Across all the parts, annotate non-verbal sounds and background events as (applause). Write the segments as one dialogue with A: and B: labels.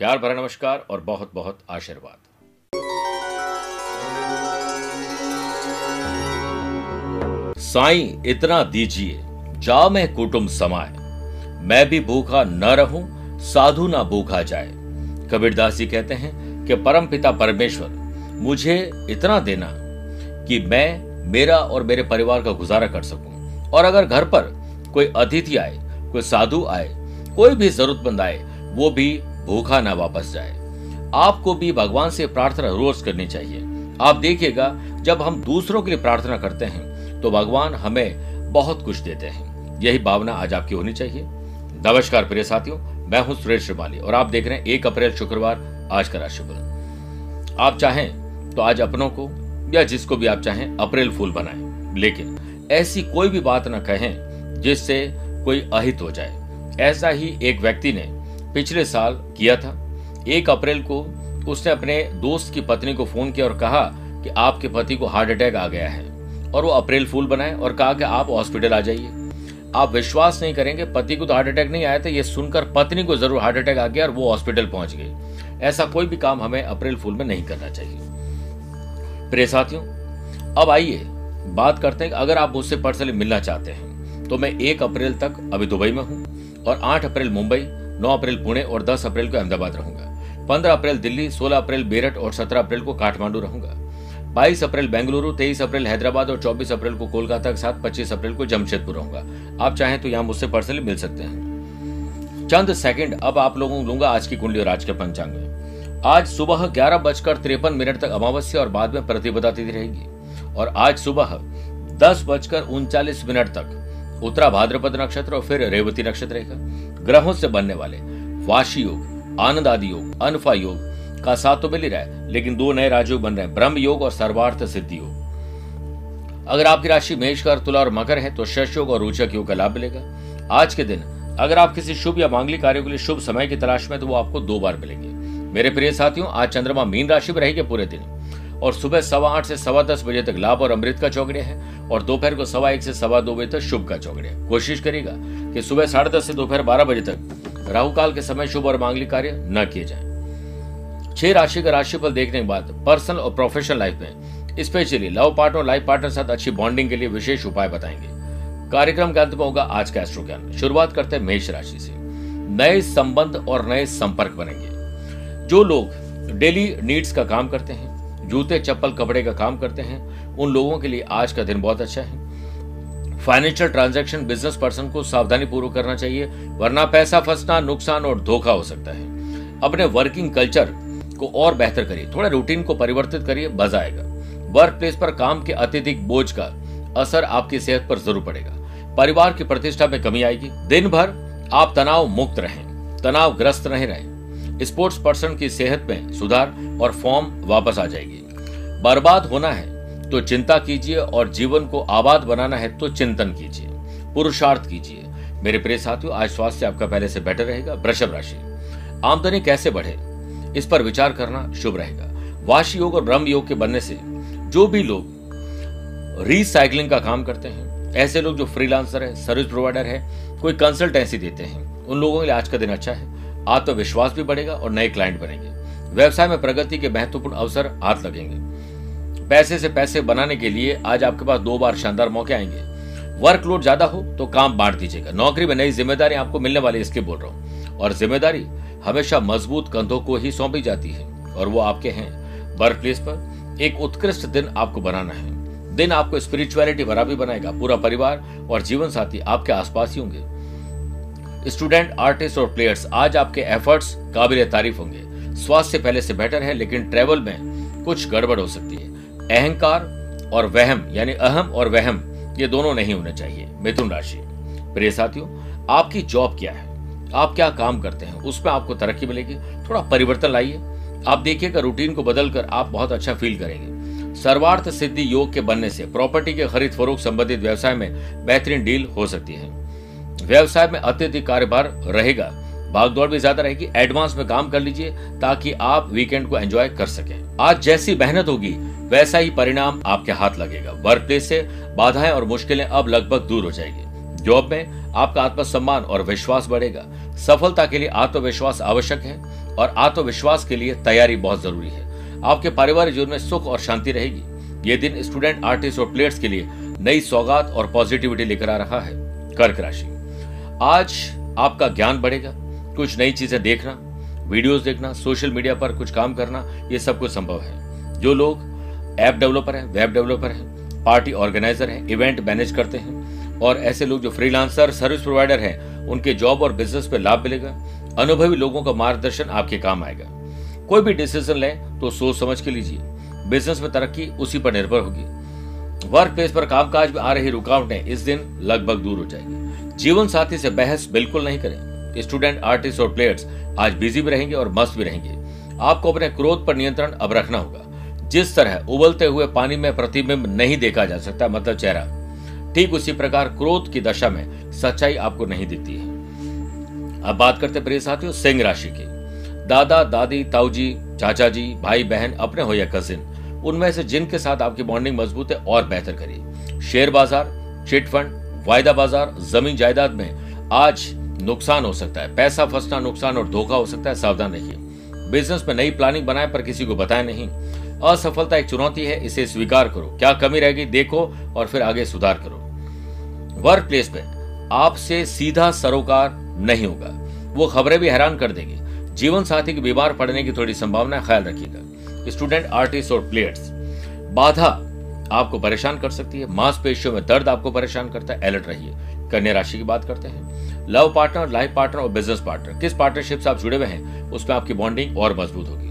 A: प्यार भरा नमस्कार और बहुत बहुत आशीर्वाद। साईं, इतना दीजिए जा मैं कुटुंब समाए। मैं भी भूखा न रहूँ, साधु ना भूखा जाए। कबीरदास जी कहते हैं कि परम पिता परमेश्वर, मुझे इतना देना कि मैं मेरा और मेरे परिवार का गुजारा कर सकूँ। और अगर घर पर कोई अतिथि आए, कोई साधु आए, कोई भी जरूरतमंद आए, वो भी भूखा ना वापस जाए। आपको भी भगवान से प्रार्थना रोज करनी चाहिए। आप देखिएगा, जब हम दूसरों के लिए प्रार्थना करते हैं तो भगवान हमें बहुत कुछ देते हैं। यही भावना आज आपकी होनी चाहिए। नमस्कार प्रिय साथियों, मैं हूँ सुरेश श्रिवाली और आप देख रहे हैं एक अप्रैल शुक्रवार, आज का राशिफल। आप चाहें तो आज अपनों को, या जिसको भी आप चाहें, अप्रैल फूल बनाएँ। लेकिन ऐसी कोई भी बात ना कहें जिससे कोई अहित हो जाए। ऐसा ही एक व्यक्ति ने पिछले साल किया था। एक अप्रैल को उसने अपने दोस्त की पत्नी को फ़ोन किया और कहा कि आपके पति को हार्ट अटैक आ गया है और वो अप्रैल फूल बनाए और कहा कि आप हॉस्पिटल आ जाइए। आप विश्वास नहीं करेंगे, पति को तो हार्ट अटैक नहीं आया था, ये सुनकर पत्नी को ज़रूर हार्ट अटैक आ गया और वो हॉस्पिटल पहुँच गई। ऐसा कोई भी काम हमें अप्रैल फूल में नहीं करना चाहिए। प्रिय साथियों, अब आइए बात करते हैं अगर आप मुझसे पर्सनली मिलना चाहते हैं तो मैं एक अप्रैल तक अभी दुबई में हूँ और आठ अप्रैल मुंबई नौ अप्रैल पुणे और दस अप्रैल को अहमदाबाद रहूँगा। पंद्रह अप्रैल दिल्ली, सोलह अप्रैल मेरठ और सत्रह अप्रैल को काठमांडू रहूँगा। बाईस अप्रैल बेंगलुरु, तेईस अप्रैल हैदराबाद और चौबीस अप्रैल को कोलकाता के साथ पच्चीस अप्रैल को जमशेदपुर रहूँगा। आप चाहें तो यहाँ मुझसे पर्सनली मिल सकते हैं। चंद सेकंड, अब आप लोगों को लूँगा आज की कुंडली और आज के पंचांग। में आज सुबह ग्यारह बजकर तिरपन मिनट तक अमावस्या और बाद में प्रतिपदा तिथि रहेगी। और आज सुबह दस बजकर उनचालीस मिनट तक उत्तरा भाद्रपद नक्षत्र और फिर रेवती नक्षत्र रहेगा। ग्रहों से बनने वाले वाशी योग आनंद आदि योग, अनफा योग का साथ तो मिल ही रहा है, लेकिन दो नए राजयोग बन रहे हैं, ब्रह्म योग और सर्वार्थ सिद्धि योग। अगर आपकी राशि मेषकर तुला और मकर है तो शश योग और रोचक योग का लाभ मिलेगा। आज के दिन, अगर आप किसी शुभ या मांगलिक कार्य के लिए शुभ समय की तलाश में तो वो आपको दो बार मिलेंगे। मेरे प्रिय साथियों, आज चंद्रमा मीन राशि में रहेगी पूरे दिन। और सुबह सवा आठ से सवा दस बजे तक लाभ और अमृत का चौकड़िया है और दोपहर को सवा एक से सवा दो बजे तक शुभ का चौकड़िया कोशिश करेगा कि सुबह साढ़े दस से दोपहर बारह बजे तक राहु काल के समय शुभ और मांगलिक कार्य न किए जाए। छह राशि का राशिफल देखने के बाद पर्सनल और प्रोफेशनल लाइफ में स्पेशली लव पार्टनर और लाइफ पार्टनर साथ अच्छी बॉन्डिंग के लिए विशेष उपाय बताएँगे। कार्यक्रम के अंत में होगा आज का एस्ट्रो ज्ञान शुरुआत करते हैं मेष राशि से। नए संबंध और नए संपर्क बनेंगे। जो लोग डेली नीड्स का काम करते हैं जूते, चप्पल, कपड़े का काम करते हैं। उन लोगों के लिए आज का दिन बहुत अच्छा है। फाइनेंशियल ट्रांजैक्शन बिज़नेस पर्सन को सावधानी पूर्वक करना चाहिए, वरना पैसा फंसना, नुकसान और धोखा हो सकता है। अपने वर्किंग कल्चर को और बेहतर करिए, थोड़ा रूटीन को परिवर्तित करिए, मज़ा आएगा। वर्क प्लेस पर काम के अत्यधिक बोझ का असर आपकी सेहत पर ज़रूर पड़ेगा। परिवार की प्रतिष्ठा में कमी आएगी। दिन भर आप तनाव मुक्त रहें तनाव ग्रस्त नहीं रहें। स्पोर्ट्स पर्सन की सेहत में सुधार और फॉर्म वापस आ जाएगी। बर्बाद होना है तो चिंता कीजिए और जीवन को आबाद बनाना है तो चिंतन कीजिए, पुरुषार्थ कीजिए। मेरे प्रिय साथियों, आज स्वास्थ्य आपका पहले से बेटर रहेगा, वृषभ राशि। आमदनी कैसे बढ़े, इस पर विचार करना शुभ रहेगा। वाश योग और ब्रह्म योग के बनने से जो भी लोग रिसाइकलिंग का काम करते हैं, ऐसे लोग जो फ्रीलांसर है सर्विस प्रोवाइडर है, कोई कंसल्टेंसी देते हैं, उन लोगों के लिए आज का दिन अच्छा है। आत्मविश्वास भी बढ़ेगा और नए क्लाइंट बनेंगे। व्यवसाय में प्रगति के महत्वपूर्ण अवसर हाथ लगेंगे। पैसे से पैसे बनाने के लिए आज आपके पास दो बार शानदार मौके आएँगे। वर्कलोड ज़्यादा हो तो काम बांट दीजिएगा। नौकरी में नई ज़िम्मेदारी आपको मिलने वाली इसके बोल रहा हूँ। और ज़िम्मेदारी हमेशा मज़बूत कंधों को ही सौंपी जाती है और वो आपके हैं। वर्क प्लेस पर एक उत्कृष्ट दिन आपको बनाना है। दिन आपको स्पिरिचुअलिटी भरा भी बनाएगा। पूरा परिवार और जीवन साथी आपके आसपास ही होंगे। स्टूडेंट, आर्टिस्ट और प्लेयर्स, आज आपके एफर्ट्स काबिल तारीफ़ होंगे। स्वास्थ्य पहले से बेटर है, लेकिन ट्रेवल में कुछ गड़बड़ हो सकती है। अहंकार और वहम, यानी अहम और वहम, ये दोनों नहीं होने चाहिए। मिथुन राशि। प्रिय साथियों, आपकी जॉब क्या है? आप क्या काम करते हैं? उसमें आपको तरक्की मिलेगी। थोड़ा परिवर्तन लाइए। आप देखिएगा, रूटीन को बदलकर आप बहुत अच्छा फील करेंगे। सर्वार्थ सिद्धि योग के बनने से प्रॉपर्टी के खरीद फरोख संबंधित व्यवसाय में बेहतरीन डील हो सकती है। व्यवसाय में अत्यधिक कार्यभार रहेगा। भागदौड़ भी ज़्यादा रहेगी। एडवांस में काम कर लीजिए ताकि आप वीकेंड को एंजॉय कर सके। आज जैसी मेहनत होगी, वैसा ही परिणाम आपके हाथ लगेगा। वर्क प्लेस से बाधाएँ और मुश्किलें अब लगभग दूर हो जाएगी। जॉब में आपका आत्मसम्मान और विश्वास बढ़ेगा। सफलता के लिए आत्मविश्वास आवश्यक है और आत्मविश्वास के लिए तैयारी बहुत ज़रूरी है। आपके पारिवारिक जीवन में सुख और शांति रहेगी। ये दिन स्टूडेंट आर्टिस्ट और प्लेयर्स के लिए नई सौगात और पॉजिटिविटी लेकर आ रहा है। कर्क राशि। आज आपका ज्ञान बढ़ेगा, कुछ नई चीज़ें देखना, वीडियोस देखना, सोशल मीडिया पर कुछ काम करना, ये सब कुछ संभव है। जो लोग ऐप डेवलपर है, वेब डेवलपर है, पार्टी ऑर्गेनाइजर है, इवेंट मैनेज करते हैं, और ऐसे लोग जो फ्रीलांसर, सर्विस प्रोवाइडर हैं, उनके जॉब और बिज़नेस पे लाभ मिलेगा, अनुभवी लोगों का मार्गदर्शन आपके काम आएगा। कोई भी डिसीज़न लें तो सोच समझ के लीजिए, बिज़नेस में तरक्की उसी पर निर्भर होगी। वर्क प्लेस पर कामकाज में आ रही रुकावटें इस दिन लगभग दूर हो जाएगी। जीवन साथी से बहस बिल्कुल नहीं करें। स्टूडेंट, आर्टिस्ट और प्लेयर्स आज बिज़ी भी रहेंगे और मस्त भी रहेंगे। आपको अपने क्रोध पर नियंत्रण अब रखना होगा। जिस तरह उबलते हुए पानी में प्रतिबिंब नहीं देखा जा सकता मतलब चेहरा, ठीक उसी प्रकार क्रोध की दशा में सच्चाई आपको नहीं दिखती है। अब बात करते प्रिय साथियों, सिंह राशि की। दादा, दादी ताऊजी चाचा जी, भाई, बहन, अपने हो या कजिन उनमें से जिनके साथ आपकी बॉन्डिंग मज़बूत है, और बेहतर करिए। शेयर बाज़ार, चिट फंड, वायदा बाज़ार, ज़मीन जायदाद में आज नुकसान हो सकता है। पैसा फंसना नुकसान और धोखा हो सकता है, सावधान रहिए। बिज़नेस में नई प्लानिंग बनाए, पर किसी को बताए नहीं। असफलता एक चुनौती है, इसे स्वीकार करो। क्या कमी रहेगी, देखो और फिर आगे सुधार करो। वर्क प्लेस पे आपसे सीधा सरोकार नहीं होगा। वो खबरें भी हैरान कर देंगी। जीवन साथी के बीमार पड़ने की थोड़ी संभावना ख्याल रखिएगा। स्टूडेंट, आर्टिस्ट और प्लेयर्स। बाधा आपको परेशान कर सकती है, मांसपेशियों में दर्द आपको परेशान करता है, अलर्ट रहिए। कन्या राशि की बात करते हैं। लव पार्टनर, लाइफ पार्टनर और बिज़नेस पार्टनर, किस पार्टनरशिप से आप जुड़े हुए हैं, उसमें आपकी बॉन्डिंग और मज़बूत होगी।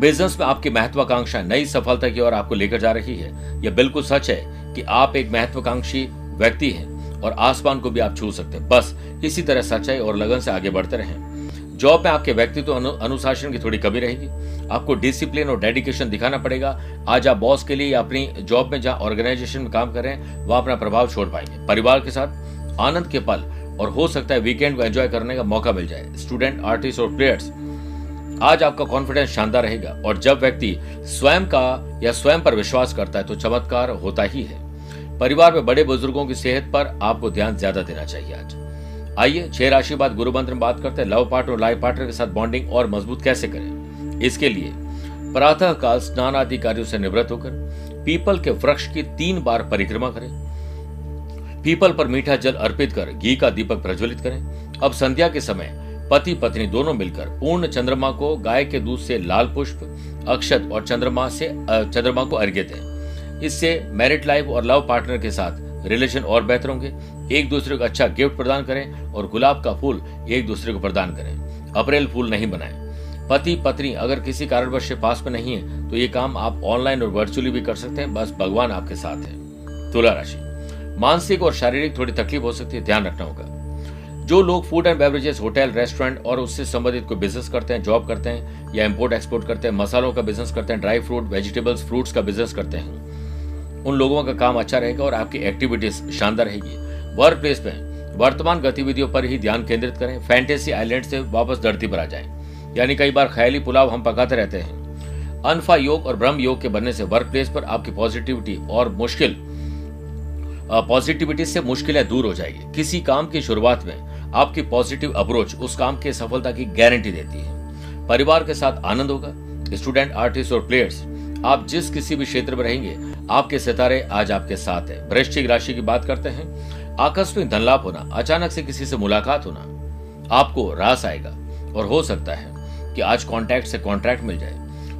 A: बिज़नेस में आपकी महत्वाकांक्षा, नई सफलता की ओर आपको लेकर जा रही है। यह बिल्कुल सच है कि आप एक महत्वाकांक्षी व्यक्ति हैं और आसमान को भी आप छू सकते हैं। बस इसी तरह सच्चाई और लगन से आगे बढ़ते रहें। जॉब में आपके व्यक्तित्व अनु, अनुशासन की थोड़ी कमी रहेगी। आपको डिसिप्लिन और डेडिकेशन दिखाना पड़ेगा। आज आप बॉस के लिए अपनी जॉब में जहाँ ऑर्गेनाइजेशन में काम कर रहे हैं वहाँ अपना प्रभाव छोड़ पाएँगे। परिवार के साथ आनंद के पल और हो सकता है वीकेंड को एंजॉय करने का मौका मिल जाए। स्टूडेंट आर्टिस्ट और प्लेयर्स आज आपका कॉन्फिडेंस शानदार रहेगा और जब व्यक्ति स्वयं का या स्वयं पर विश्वास करता है तो चमत्कार होता ही है। परिवार में बड़े बुज़ुर्गों की सेहत पर आपको ध्यान ज़्यादा देना चाहिए आज। आइए छह राशि बाद गुरु मंत्र में बात करते हैं। लव पार्टनर और लाइफ पार्टनर के साथ बॉन्डिंग और मज़बूत कैसे करें? इसके लिए प्रातः काल स्नान आदि कार्यों से निवृत्त होकर, पीपल के वृक्ष की तीन बार परिक्रमा करें। पीपल पर मीठा जल अर्पित कर, घी का दीपक प्रज्वलित करें। अब संध्या के समय पति पत्नी दोनों मिलकर पूर्ण चंद्रमा को गाय के दूध से लाल पुष्प, अक्षत और चंद्रमा से चंद्रमा को अर्घ्य दें। इससे मैरिड लाइफ और लव पार्टनर के साथ रिलेशन और बेहतर होंगे। एक दूसरे को अच्छा गिफ्ट प्रदान करें और गुलाब का फूल एक दूसरे को प्रदान करें। अप्रैल फूल नहीं बनाएँ। पति, पत्नी, अगर किसी कारणवश पास में नहीं है तो ये काम आप ऑनलाइन और वर्चुअली भी कर सकते हैं। बस भगवान आपके साथ है। तुला राशि। मानसिक और शारीरिक थोड़ी तकलीफ़ हो सकती है, ध्यान रखना होगा। जो लोग food and beverages hotel restaurant और उससे संबंधित कोई बिज़नेस करते हैं जॉब करते हैं, या इम्पोर्ट एक्सपोर्ट करते हैं, मसालों का बिज़नेस करते हैं ड्राई फ्रूट वेजिटेबल्स फ्रूट्स का बिज़नेस करते हैं, उन लोगों का काम अच्छा रहेगा और आपकी एक्टिविटीज़ शानदार रहेगी। वर्क प्लेस पे वर्तमान गतिविधियों पर ही ध्यान केंद्रित करें फैंटेसी आइलैंड से वापस धरती पर आ जाएँ। यानी कई बार ख्याली पुलाव हम पकाते रहते हैं। अनफा योग और ब्रह्म योग के बनने से वर्क प्लेस पर आपकी पॉजिटिविटी और मुश्किल पॉजिटिविटी से मुश्किलें दूर हो जाएगी। किसी काम की शुरुआत में आपकी पॉजिटिव अप्रोच उस काम की सफलता की गारंटी देती है। परिवार के साथ आनंद होगा। स्टूडेंट आर्टिस्ट और प्लेयर्स आप जिस किसी भी क्षेत्र में रहेंगे, आपके सितारे आज आपके साथ है। वृश्चिक राशि की बात करते हैं। आकस्मिक धन लाभ होना, अचानक से किसी से मुलाकात होना आपको रास आएगा। और हो सकता है कि आज कॉन्ट्रैक्ट से कॉन्ट्रैक्ट मिल जाए।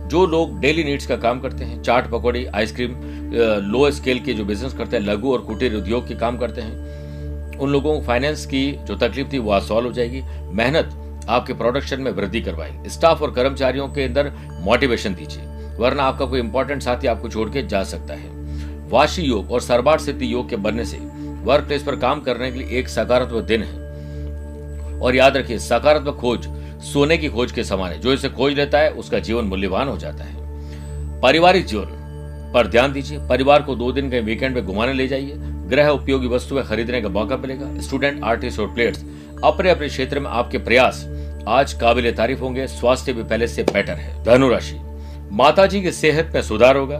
A: जो लोग डेली नीड्स का काम करते हैं, चाट पकौड़ी आइसक्रीम लो स्केल के जो बिज़नेस करते हैं, लघु और कुटीर उद्योग के काम करते हैं, उन लोगों को फाइनेंस की जो तकलीफ़ थी, वो आज सॉल्व हो जाएगी। मेहनत आपके प्रोडक्शन में वृद्धि करवाएगी। स्टाफ और कर्मचारियों के अंदर मोटिवेशन दीजिए, वरना आपका कोई इंपॉर्टेंट साथी आपको छोड़ के जा सकता है। वाशी योग और सरबार सिद्धि योग के बनने से वर्क प्लेस पर काम करने के लिए एक सकारात्मक दिन है। और याद रखिए, सकारात्मक खोज सोने की खोज के समान है। जो इसे खोज लेता है, उसका जीवन मूल्यवान हो जाता है। पारिवारिक जीवन पर ध्यान दीजिए। परिवार को दो दिन के वीकेंड में घुमाने ले जाइए। ग्रह उपयोगी वस्तुएँ खरीदने का मौका मिलेगा। स्टूडेंट आर्टिस्ट और प्लेयर्स अपने अपने क्षेत्र में आपके प्रयास आज काबिल तारीफ़ होंगे। स्वास्थ्य भी पहले से बेटर है। धनुराशि माता जी की सेहत में सुधार होगा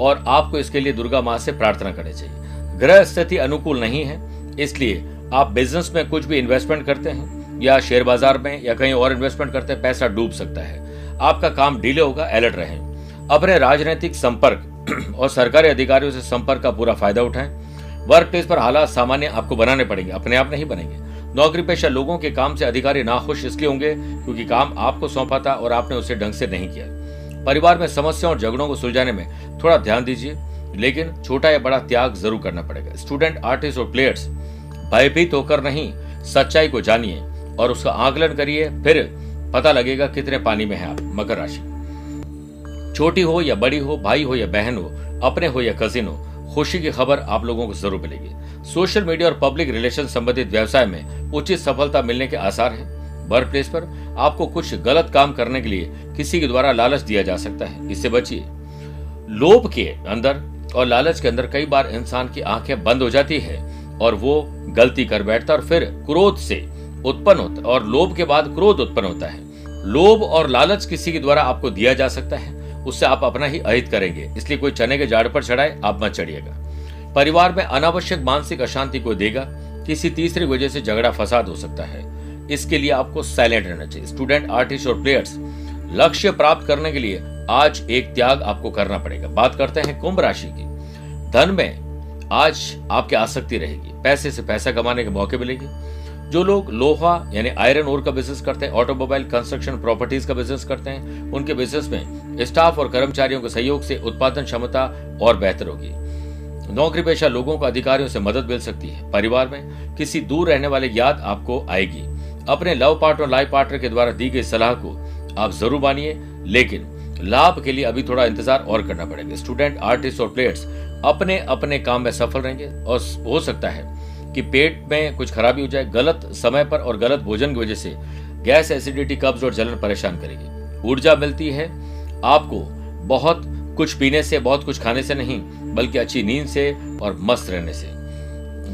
A: और आपको इसके लिए दुर्गा माँ से प्रार्थना करनी चाहिए। ग्रह स्थिति अनुकूल नहीं है, इसलिए आप बिज़नेस में कुछ भी इन्वेस्टमेंट करते हैं, या शेयर बाज़ार में, या कहीं और इन्वेस्टमेंट करते हैं, पैसा डूब सकता है। आपका काम डिले होगा अलर्ट रहें। अपने राजनीतिक संपर्क (clears throat) और सरकारी अधिकारियों से संपर्क का पूरा फ़ायदा उठाएँ। वर्क प्लेस पर हालात सामान्य आपको बनाने पड़ेंगे, अपने आप नहीं बनेंगे। नौकरी पेशा लोगों के काम से अधिकारी नाखुश इसलिए होंगे, क्योंकि काम आपको सौंपा था और आपने उसे ढंग से नहीं किया। परिवार में समस्या और झगड़ों को सुलझाने में थोड़ा ध्यान दीजिए। लेकिन छोटा या बड़ा त्याग ज़रूर करना पड़ेगा। स्टूडेंट आर्टिस्ट और प्लेयर्स भयभीत होकर नहीं, सच्चाई को जानिए और उसका आकलन करिए, फिर पता लगेगा कितने पानी में है आप, मकर राशि। छोटी हो या बड़ी हो, भाई हो या बहन हो, अपने हो या कजिन हो, खुशी की खबर आप लोगों को ज़रूर मिलेगी। सोशल मीडिया और पब्लिक रिलेशन संबंधित व्यवसाय में उचित सफलता मिलने के आसार हैं। वर्क प्लेस पर आपको कुछ गलत काम करने के लिए किसी के द्वारा लालच दिया जा सकता है। इससे बचिए। लोभ के अंदर और लालच के अंदर कई बार इंसान की आँखें बंद हो जाती है और वो गलती कर बैठता और फिर क्रोध से उत्पन्न होता और लोभ के बाद क्रोध उत्पन्न होता है। लोभ और लालच किसी के द्वारा आपको दिया जा सकता है। उससे आप अपना ही अहित करेंगे। इसलिए कोई चने के झाड़ पर चढ़ाए, आप मत चढ़िएगा। परिवार में अनावश्यक मानसिक अशांति को देगा। किसी तीसरी वजह से झगड़ा फसाद हो सकता है। इसके लिए आपको साइलेंट रहना चाहिए। स्टूडेंट, आर्टिस्ट और प्लेयर्स, लक्ष्य प्राप्त करने के लिए आज एक त्याग आपको करना पड़ेगा। बात करते हैं कुंभ राशि की। धन में आज आपकी आसक्ति रहेगी। पैसे से पैसा कमाने के मौके मिलेंगे। जो लोग लोहा यानी आयरन ओर का बिज़नेस करते हैं ऑटोमोबाइल कंस्ट्रक्शन प्रॉपर्टीज़ का बिज़नेस करते हैं, उनके बिज़नेस में स्टाफ और कर्मचारियों के सहयोग से उत्पादन क्षमता और बेहतर होगी। नौकरी पेशा लोगों को अधिकारियों से मदद मिल सकती है। परिवार में किसी दूर रहने वाले याद आपको आएगी। अपने लव पार्टनर लाइफ पार्टनर के द्वारा दी गई सलाह को आप ज़रूर मानिए, लेकिन लाभ के लिए अभी थोड़ा इंतज़ार और करना पड़ेगा। स्टूडेंट आर्टिस्ट और प्लेयर्स अपने अपने काम में सफल रहेंगे और हो सकता है कि पेट में कुछ खराबी हो जाए, गलत समय पर और गलत भोजन की वजह से गैस एसिडिटी कब्ज और जलन परेशान करेगी। ऊर्जा मिलती है, आपको बहुत कुछ पीने से, बहुत कुछ खाने से नहीं, बल्कि अच्छी नींद से और मस्त रहने से।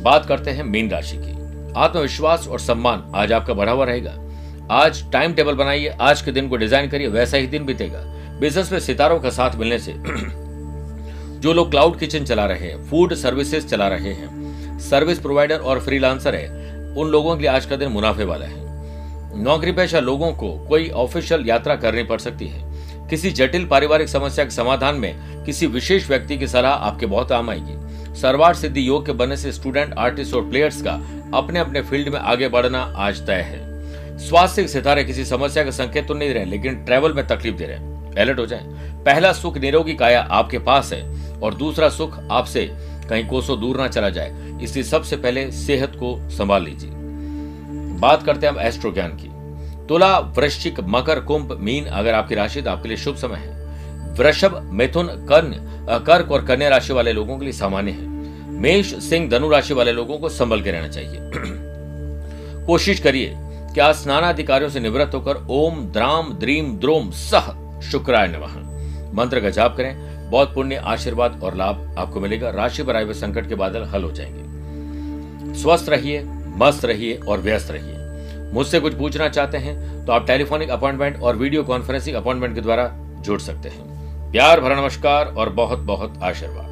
A: बात करते हैं मीन राशि की। आत्मविश्वास और सम्मान आज आपका बढ़ा हुआ रहेगा। आज टाइम टेबल बनाइए, आज के दिन को डिज़ाइन करिए, वैसा ही दिन बीतेगा। बिज़नेस में सितारों का साथ मिलने से (clears throat) जो लोग क्लाउड किचन चला रहे हैं, फ़ूड सर्विसेज़ चला रहे हैं, सर्विस प्रोवाइडर और फ्रीलांसर है, उन लोगों के लिए आज का दिन मुनाफे वाला है। नौकरी पेशा लोगों को कोई ऑफिशियल यात्रा करनी पड़ सकती है। किसी जटिल पारिवारिक समस्या के समाधान में किसी विशेष व्यक्ति की सलाह आपके बहुत काम आएगी। सर्वार सिद्धि योग के बनने से स्टूडेंट, आर्टिस्ट और प्लेयर्स का अपने अपने फ़ील्ड में आगे बढ़ना आज तय है। स्वास्थ्य के सितारे किसी समस्या का संकेत तो नहीं रहे, लेकिन ट्रेवल में तकलीफ़ दे रहे अलर्ट हो जाए। पहला सुख निरोगी काया आपके पास है और दूसरा सुख आपसे कहीं कोसों दूर ना चला जाए। इसलिए सबसे पहले सेहत को संभाल लीजिए। बात करते हैं हम एस्ट्रो ज्ञान की। तुला, वृश्चिक, मकर, कुंभ, मीन अगर आपकी राशि तो आपके लिए शुभ समय है। वृषभ, मिथुन, कर्ण, कर्क और कन्या राशि वाले लोगों के लिए सामान्य है। मेष, सिंह, धनु राशि वाले लोगों को संभल के रहना चाहिए। कोशिश करिए कि आज स्नानाधिकारियों से निवृत्त होकर ओम, द्राम, द्रीम, द्रोम, सह शुक्राय नमः। मंत्र का जाप करें बहुत पुण्य, आशीर्वाद और लाभ आपको मिलेगा। राशि पर आए हुए संकट के बादल हल हो जाएँगे। स्वस्थ रहिए, मस्त रहिए और व्यस्त रहिए। मुझसे कुछ पूछना चाहते हैं तो आप टेलीफोनिक अपॉइंटमेंट और वीडियो कॉन्फ्रेंसिंग अपॉइंटमेंट के द्वारा जुड़ सकते हैं। प्यार भरा नमस्कार और बहुत बहुत आशीर्वाद।